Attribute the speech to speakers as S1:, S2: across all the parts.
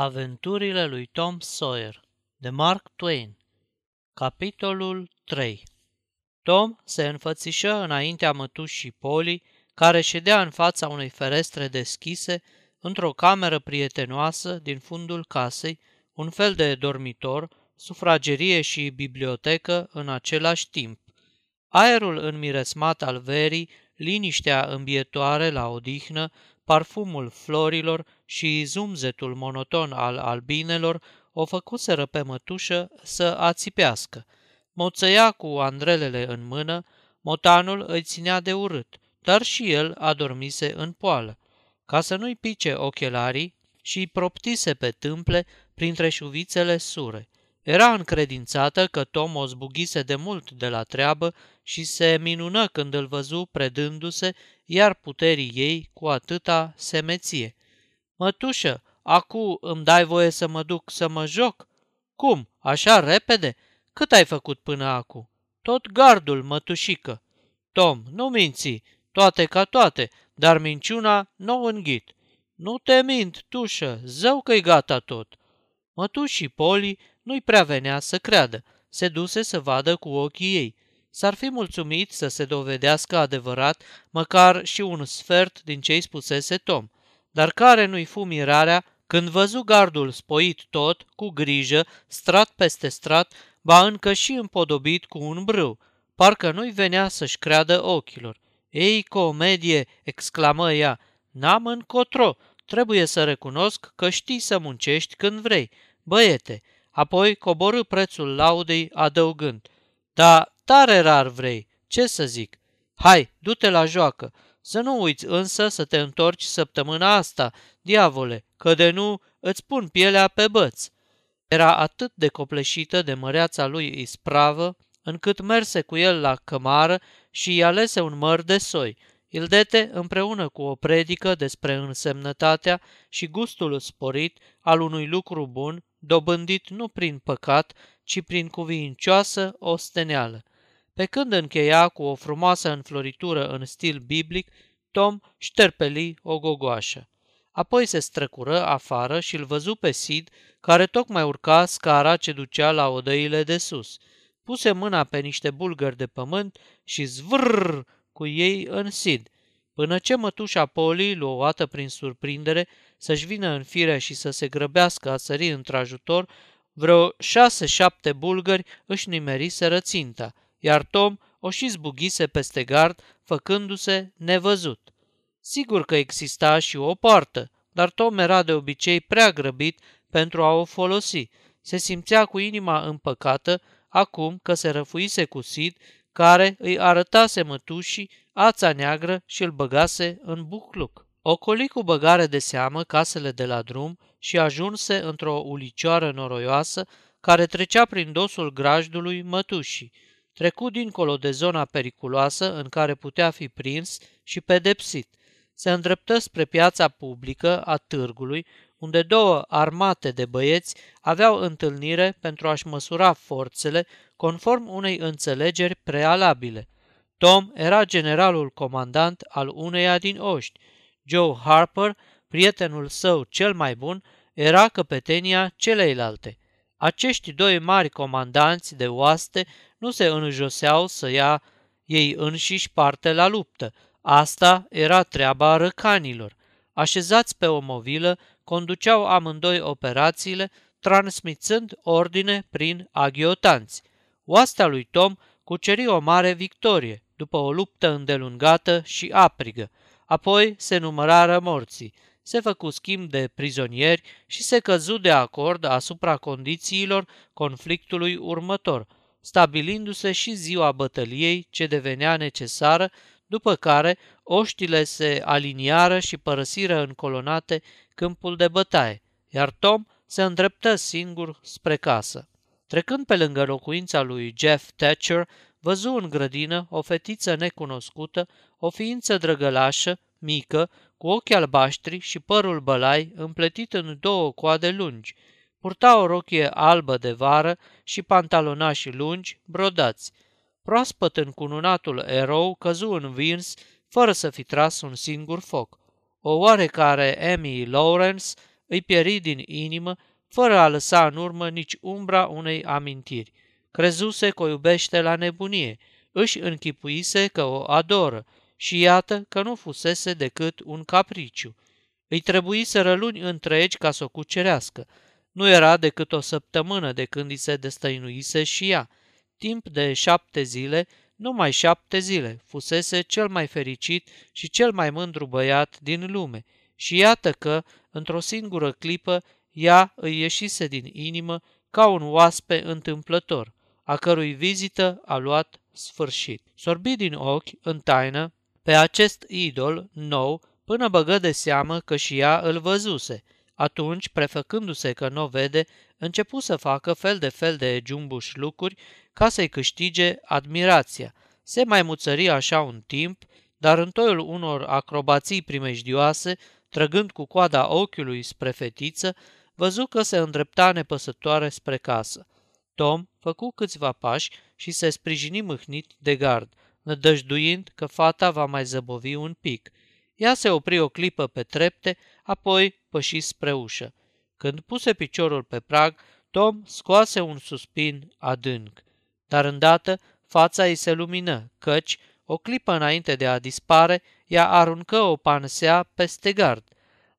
S1: Aventurile lui Tom Sawyer de Mark Twain Capitolul 3 Tom se înfățișă înaintea mătușii Poli, care ședea în fața unei ferestre deschise într-o cameră prietenoasă din fundul casei, un fel de dormitor, sufragerie și bibliotecă în același timp. Aerul înmiresmat al verii, liniștea îmbietoare la odihnă, parfumul florilor și zumzetul monoton al albinelor o făcuseră pe mătușă să ațipească. Moțăia cu andrelele în mână, motanul îi ținea de urât, dar și el adormise în poală. Ca să nu-i pice ochelarii, și îi proptise pe tâmple printre șuvițele sure. Era încredințată că Tom o zbugise de mult de la treabă și se minună când îl văzu predându-se, iar puterii ei cu atâta semeție. Mătușă, acu îmi dai voie să mă duc să mă joc? Cum, așa repede? Cât ai făcut până acu? Tot gardul, mătușică. Tom, nu minți, toate ca toate, dar minciuna nu înghit. Nu te mint, tușă, zău că-i gata tot. Mătușii Poli nu-i prea venea să creadă. Se duse să vadă cu ochii ei. S-ar fi mulțumit să se dovedească adevărat măcar și un sfert din ce-i spusese Tom. Dar care nu-i fu mirarea când văzu gardul spoit tot, cu grijă, strat peste strat, ba încă și împodobit cu un brâu. Parcă nu-i venea să-și creadă ochilor. Ei, comedie!" exclamă ea. N-am încotro. Trebuie să recunosc că știi să muncești când vrei. Băiete, Apoi coborâ prețul laudei adăugând, Da, tare rar vrei, ce să zic? Hai, du-te la joacă, să nu uiți însă să te întorci săptămâna asta, diavole, că de nu îți pun pielea pe băț. Era atât de copleșită de măreața lui ispravă, încât merse cu el la cămară și îi alese un măr de soi. Ildete, împreună cu o predică despre însemnătatea și gustul sporit al unui lucru bun, dobândit nu prin păcat, ci prin cuvincioasă osteneală. Pe când încheia cu o frumoasă înfloritură în stil biblic, Tom șterpeli o gogoașă. Apoi se străcură afară și îl văzu pe Sid, care tocmai urca scara ce ducea la odăile de sus. Puse mâna pe niște bulgări de pământ și zvrrr cu ei în Sid, până ce mătușa Poli, luată prin surprindere, să-și vină în fire și să se grăbească a sări într-ajutor, vreo șase-șapte bulgări își nimeriseră ținta, iar Tom o și zbughise peste gard, făcându-se nevăzut. Sigur că exista și o poartă, dar Tom era de obicei prea grăbit pentru a o folosi. Se simțea cu inima împăcată acum că se răfuise cu Sid, care îi arătase mătușii ața neagră și îl băgase în bucluc. Ocoli cu băgare de seamă casele de la drum și ajunse într-o ulicioară noroioasă care trecea prin dosul grajdului mătușii. Trecu dincolo de zona periculoasă în care putea fi prins și pedepsit. Se îndreptă spre piața publică a târgului, unde două armate de băieți aveau întâlnire pentru a-și măsura forțele conform unei înțelegeri prealabile. Tom era generalul comandant al uneia din oști Joe Harper, prietenul său cel mai bun, era căpetenia celeilalte. Acești doi mari comandanți de oaste nu se înjoseau să ia ei înșiși parte la luptă. Asta era treaba răcanilor. Așezați pe o movilă, conduceau amândoi operațiile, transmițând ordine prin aghiotanți. Oastea lui Tom cuceri o mare victorie, după o luptă îndelungată și aprigă. Apoi se numărară morții, se făcu schimb de prizonieri și se căzu de acord asupra condițiilor conflictului următor, stabilindu-se și ziua bătăliei ce devenea necesară, după care oștile se aliniară și părăsiră în colonate câmpul de bătaie, iar Tom se îndreptă singur spre casă. Trecând pe lângă locuința lui Jeff Thatcher, văzu în grădină o fetiță necunoscută, o ființă drăgălașă, mică, cu ochi albaștri și părul bălai împletit în două coade lungi. Purta o rochie albă de vară și pantalonași lungi, brodați. Proaspăt încununatul erou căzu în vins, fără să fi tras un singur foc. O oarecare Amy Lawrence îi pieri din inimă, fără a lăsa în urmă nici umbra unei amintiri. Crezuse că o iubește la nebunie, își închipuise că o adoră și iată că nu fusese decât un capriciu. Îi trebuie să răluni întregi ca să o cucerească. Nu era decât o săptămână de când îi se destăinuise și ea. Timp de șapte zile, numai șapte zile, fusese cel mai fericit și cel mai mândru băiat din lume. Și iată că, într-o singură clipă, ea îi ieșise din inimă ca un oaspe întâmplător, a cărui vizită a luat sfârșit. Sorbi din ochi, în taină, pe acest idol nou, până băgă de seamă că și ea îl văzuse. Atunci, prefăcându-se că nu o vede, începu să facă fel de fel de jumbuș lucruri ca să-i câștige admirația. Se mai muțări așa un timp, dar în toiul unor acrobații primejdioase, trăgând cu coada ochiului spre fetiță, văzu că se îndrepta nepăsătoare spre casă. Tom făcu câțiva pași și se sprijini mâhnit de gard, nădăjduind că fata va mai zăbovi un pic. Ea se opri o clipă pe trepte, apoi păși spre ușă. Când puse piciorul pe prag, Tom scoase un suspin adânc. Dar îndată fața îi se lumină, căci, o clipă înainte de a dispare, ea aruncă o pansea peste gard.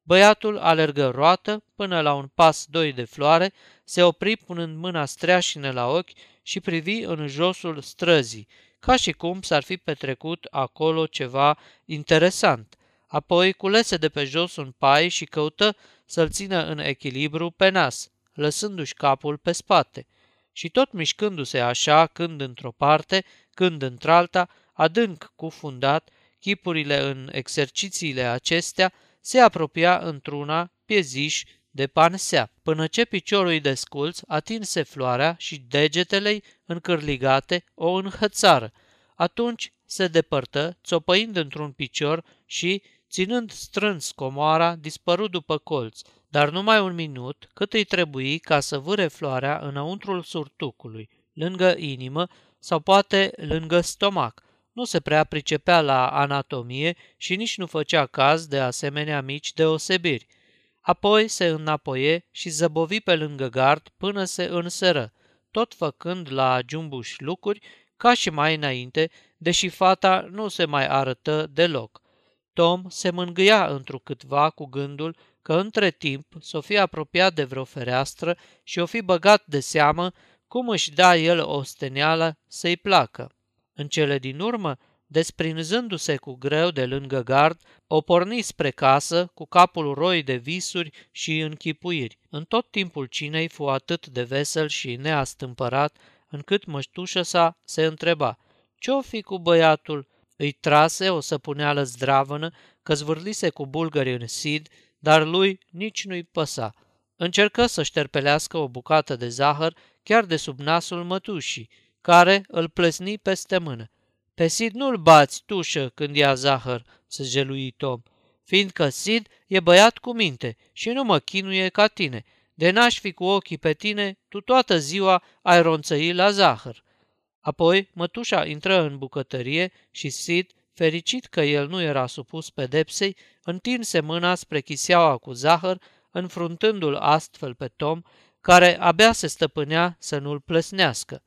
S1: Băiatul alergă roată până la un pas doi de floare, se opri punând mâna streașină la ochi și privi în josul străzii, ca și cum s-ar fi petrecut acolo ceva interesant. Apoi culese de pe jos un pai și căută să-l țină în echilibru pe nas, lăsându-și capul pe spate. Și tot mișcându-se așa, când într-o parte, când într-alta, adânc cufundat, chipurile în exercițiile acestea, se apropia într-una pieziș de pansea, până ce piciorul îi desculț atinse floarea și degetele încârligate o înhățară. Atunci se depărtă, țopăind într-un picior și, ținând strâns comoara, dispărut după colț, dar numai un minut, cât îi trebuie ca să vâre floarea înăuntrul surtucului, lângă inimă sau poate lângă stomac. Nu se prea pricepea la anatomie și nici nu făcea caz de asemenea mici deosebiri. Apoi se înapoie și zăbovi pe lângă gard până se înseră, tot făcând la jumbuș lucruri ca și mai înainte, deși fata nu se mai arătă deloc. Tom se mângâia întrucâtva cu gândul că între timp s-o fi apropiat de vreo fereastră și o fi băgat de seamă cum își da el o steneală să-i placă. În cele din urmă, desprinzându-se cu greu de lângă gard, o porni spre casă cu capul roi de visuri și închipuiri. În tot timpul cinei fu atât de vesel și neastâmpărat, încât măștușă sa se întreba, ce-o fi cu băiatul? Îi trase o săpuneală zdravănă că zvârlise cu bulgări în sid, dar lui nici nu-i păsa. Încercă să șterpelească o bucată de zahăr chiar de sub nasul mătușii, care îl plesni peste mână. Pe Sid nu-l bați, tușă, când ia zahăr, să jelui Tom, fiindcă Sid e băiat cu minte și nu mă chinuie ca tine. De n-aș fi cu ochii pe tine, tu toată ziua ai ronțăi la zahăr. Apoi mătușa intră în bucătărie și Sid, fericit că el nu era supus pedepsei, întinse mâna spre chiseaua cu zahăr, înfruntându-l astfel pe Tom, care abia se stăpânea să nu-l plăsnească.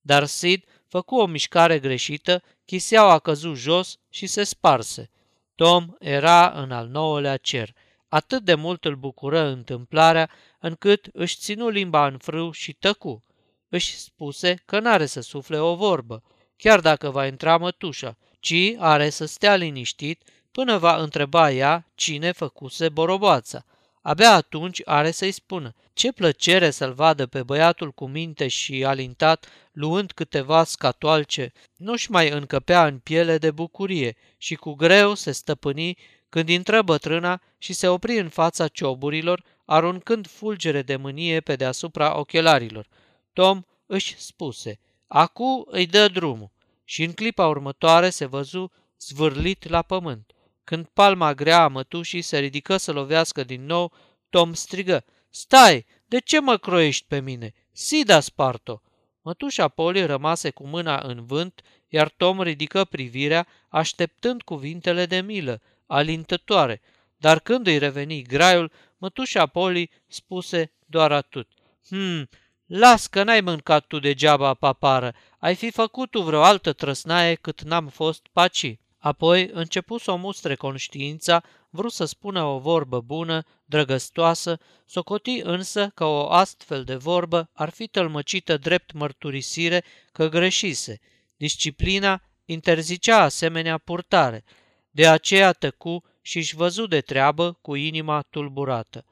S1: Dar Sid făcu o mișcare greșită, chiseaua a căzut jos și se sparse. Tom era în al nouălea cer. Atât de mult îl bucură întâmplarea, încât își ținu limba în frâu și tăcu. Își spuse că n-are să sufle o vorbă, chiar dacă va intra mătușa, ci are să stea liniștit până va întreba ea cine făcuse boroboața. Abia atunci are să-i spună ce plăcere să-l vadă pe băiatul cu minte și alintat, luând câteva scatoalce, nu-și mai încăpea în piele de bucurie și cu greu se stăpâni când intră bătrâna și se opri în fața cioburilor, aruncând fulgere de mânie pe deasupra ochelarilor. Tom își spuse, acu îi dă drumul și în clipa următoare se văzu zvârlit la pământ. Când palma grea a mătușii se ridică să lovească din nou, Tom strigă, Stai, de ce mă croiești pe mine? Sida sparto! Mătușa Poli rămase cu mâna în vânt, iar Tom ridică privirea, așteptând cuvintele de milă, alintătoare, dar când îi reveni graiul, mătușa Poli spuse doar atât. Hmm, las că n-ai mâncat tu degeaba papară, ai fi făcut tu vreo altă trăsnaie cât n-am fost paci. Apoi începu să o mustre conștiința, vrut să spună o vorbă bună, drăgăstoasă, socoti însă că o astfel de vorbă ar fi tălmăcită drept mărturisire că greșise. Disciplina interzicea asemenea purtare. De aceea tăcu și își văzu de treabă cu inima tulburată.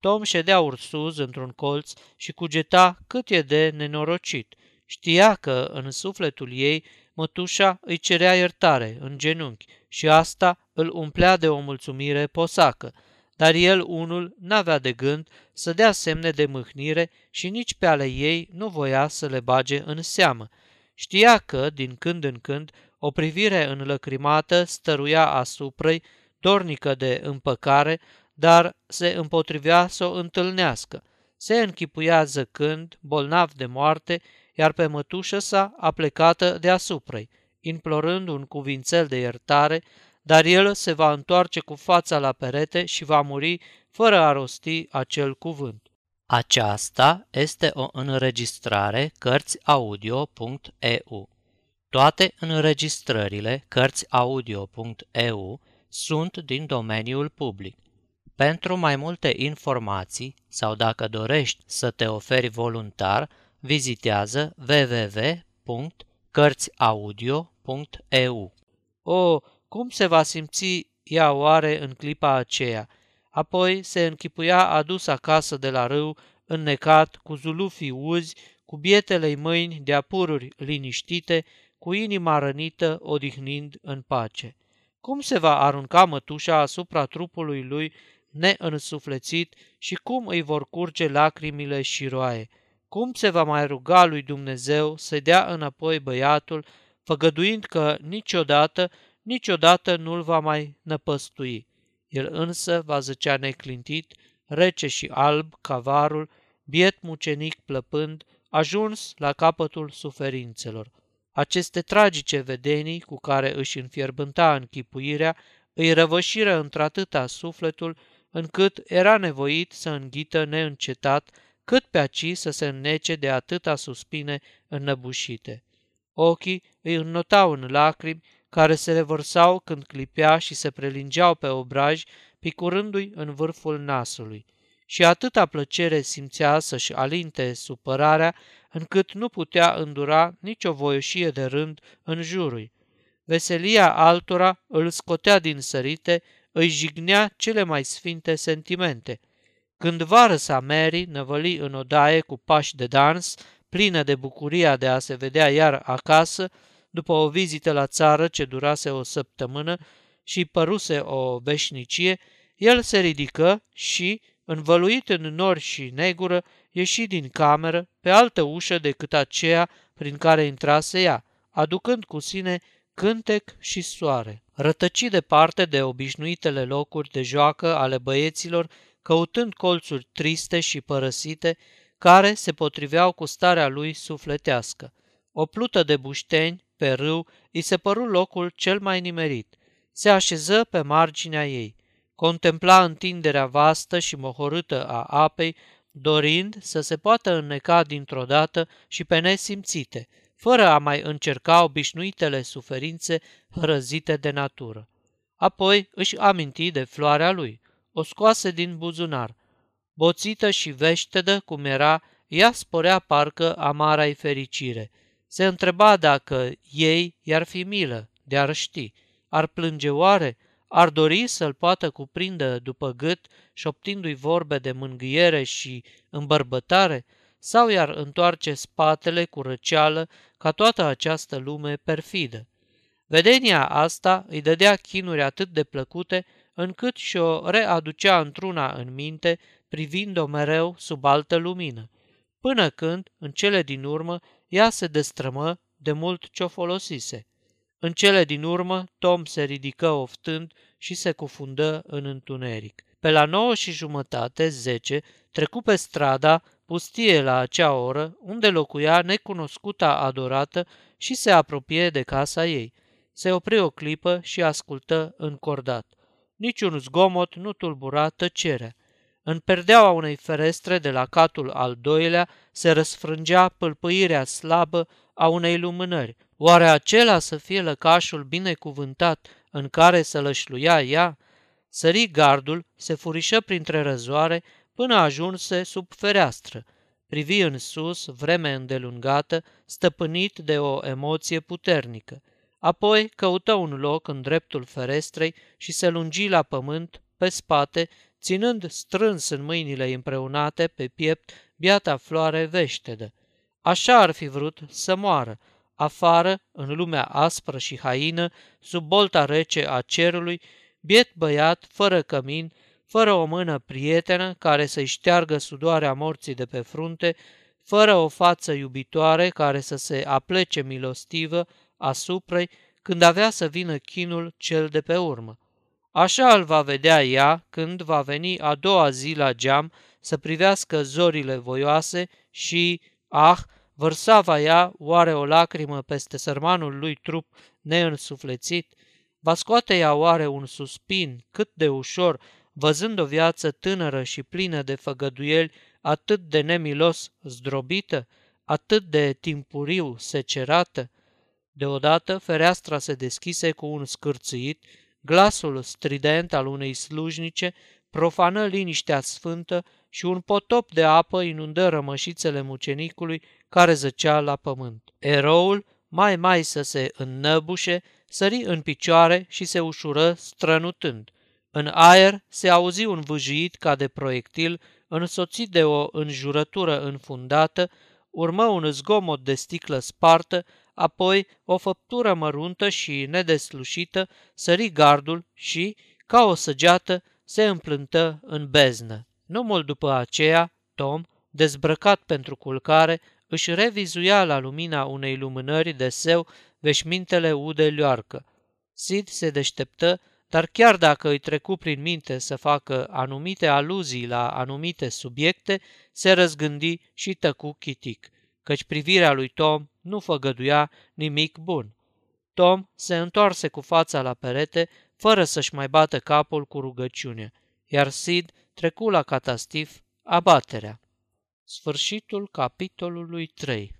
S1: Tom ședea ursuz într-un colț și cugeta cât e de nenorocit. Știa că în sufletul ei mătușa îi cerea iertare în genunchi și asta îl umplea de o mulțumire posacă, dar el unul n-avea de gând să dea semne de mâhnire și nici pe ale ei nu voia să le bage în seamă. Știa că, din când în când, o privire înlăcrimată stăruia asupra dornică de împăcare, dar se împotrivea să o întâlnească. Se închipuia zăcând, bolnav de moarte, iar pe mătușă sa aplecată deasupra implorând un cuvințel de iertare, dar el se va întoarce cu fața la perete și va muri fără a rosti acel cuvânt. Aceasta este o înregistrare Cărțiaudio.eu. Toate înregistrările Cărțiaudio.eu sunt din domeniul public. Pentru mai multe informații sau dacă dorești să te oferi voluntar, vizitează www.cărțiaudio.eu. O, cum se va simți ea oare în clipa aceea? Apoi se închipuia adus acasă de la râu, înnecat, cu zulufii uzi, cu bietele mâini de apururi liniștite, cu inima rănită, odihnind în pace. Cum se va arunca mătușa asupra trupului lui neînsuflețit și cum îi vor curge lacrimile și roaie? Cum se va mai ruga lui Dumnezeu să dea înapoi băiatul, făgăduind că niciodată, niciodată nu-l va mai năpăstui? El însă va zăcea neclintit, rece și alb ca varul, biet mucenic plăpând, ajuns la capătul suferințelor. Aceste tragice vedenii cu care își înfierbânta închipuirea îi răvășiră într-atâta sufletul încât era nevoit să înghită neîncetat cât pe aci să se înnece de atâta suspine înnăbușite. Ochii îi înnotau în lacrimi care se revărsau când clipea și se prelingeau pe obraj, picurându-i în vârful nasului. Și atâta plăcere simțea să-și alinte supărarea, încât nu putea îndura nicio voioșie de rând în jurul. Veselia altora îl scotea din sărite, îi jignea cele mai sfinte sentimente. Când vară sa Mary năvăli în odaie cu pași de dans, plină de bucuria de a se vedea iar acasă, după o vizită la țară ce durase o săptămână și păruse o veșnicie, el se ridică și, învăluit în nori și negură, ieși din cameră pe altă ușă decât aceea prin care intrase ea, aducând cu sine cântec și soare. Rătăci departe de obișnuitele locuri de joacă ale băieților, căutând colțuri triste și părăsite, care se potriveau cu starea lui sufletească. O plută de bușteni, pe râu, îi se păru locul cel mai nimerit. Se așeză pe marginea ei. Contempla întinderea vastă și mohorâtă a apei, dorind să se poată înneca dintr-o dată și pe nesimțite, fără a mai încerca obișnuitele suferințe răzite de natură. Apoi își aminti de floarea lui, o scoase din buzunar. Boțită și veștedă cum era, ea sporea parcă amara-i fericire. Se întreba dacă ei i-ar fi milă, de-ar ști. Ar plânge oare? Ar dori să-l poată cuprinde după gât, șoptindu-i vorbe de mângâiere și îmbărbătare? Sau i-ar întoarce spatele cu răceală ca toată această lume perfidă? Vedenia asta îi dădea chinuri atât de plăcute, încât și-o readucea într-una în minte, privind-o mereu sub altă lumină, până când, în cele din urmă, ea se destrămă de mult ce-o folosise. În cele din urmă, Tom se ridică oftând și se cufundă în întuneric. Pe la nouă și jumătate, zece, trecu pe strada, pustie la acea oră, unde locuia necunoscuta adorată și se apropie de casa ei. Se opri o clipă și ascultă încordat. Niciun zgomot nu tulbura tăcerea. În perdeaua unei ferestre de la catul al doilea se răsfrângea pâlpâirea slabă a unei lumânări. Oare acela să fie lăcașul binecuvântat în care să lășluia ea? Sări gardul, se furișă printre răzoare până ajunse sub fereastră. Privi în sus, vreme îndelungată, stăpânit de o emoție puternică. Apoi căută un loc în dreptul ferestrei și se lungi la pământ, pe spate, ținând strâns în mâinile împreunate pe piept biata floare veștedă. Așa ar fi vrut să moară, afară, în lumea aspră și haină, sub bolta rece a cerului, biet băiat, fără cămin, fără o mână prietenă care să-i șteargă sudoarea morții de pe frunte, fără o față iubitoare care să se aplece milostivă asupra când avea să vină chinul cel de pe urmă. Așa îl va vedea ea când va veni a doua zi la geam să privească zorile voioase și, ah, vărsa va ea oare o lacrimă peste sărmanul lui trup neînsuflețit? Va scoate ea oare un suspin cât de ușor, văzând o viață tânără și plină de făgăduieli, atât de nemilos zdrobită, atât de timpuriu secerată? Deodată fereastra se deschise cu un scârțâit, glasul strident al unei slujnice profană liniștea sfântă și un potop de apă inundă rămășițele mucenicului care zăcea la pământ. Eroul, mai mai să se înnăbușe, sări în picioare și se ușură strănutând. În aer se auzi un vâjuit ca de proiectil, însoțit de o înjurătură înfundată, urmă un zgomot de sticlă spartă, apoi o făptură măruntă și nedeslușită sări gardul și, ca o săgeată, se împlântă în beznă. Nu mult după aceea, Tom, dezbrăcat pentru culcare, își revizuia la lumina unei lumânări de seu veșmintele ude lioarcă. Sid se deșteptă, dar chiar dacă îi trecu prin minte să facă anumite aluzii la anumite subiecte, se răzgândi și tăcu chitic, căci privirea lui Tom nu făgăduia nimic bun. Tom se întoarse cu fața la perete, fără să-și mai bată capul cu rugăciune, iar Sid trecu la catastif abaterea. Sfârșitul capitolului 3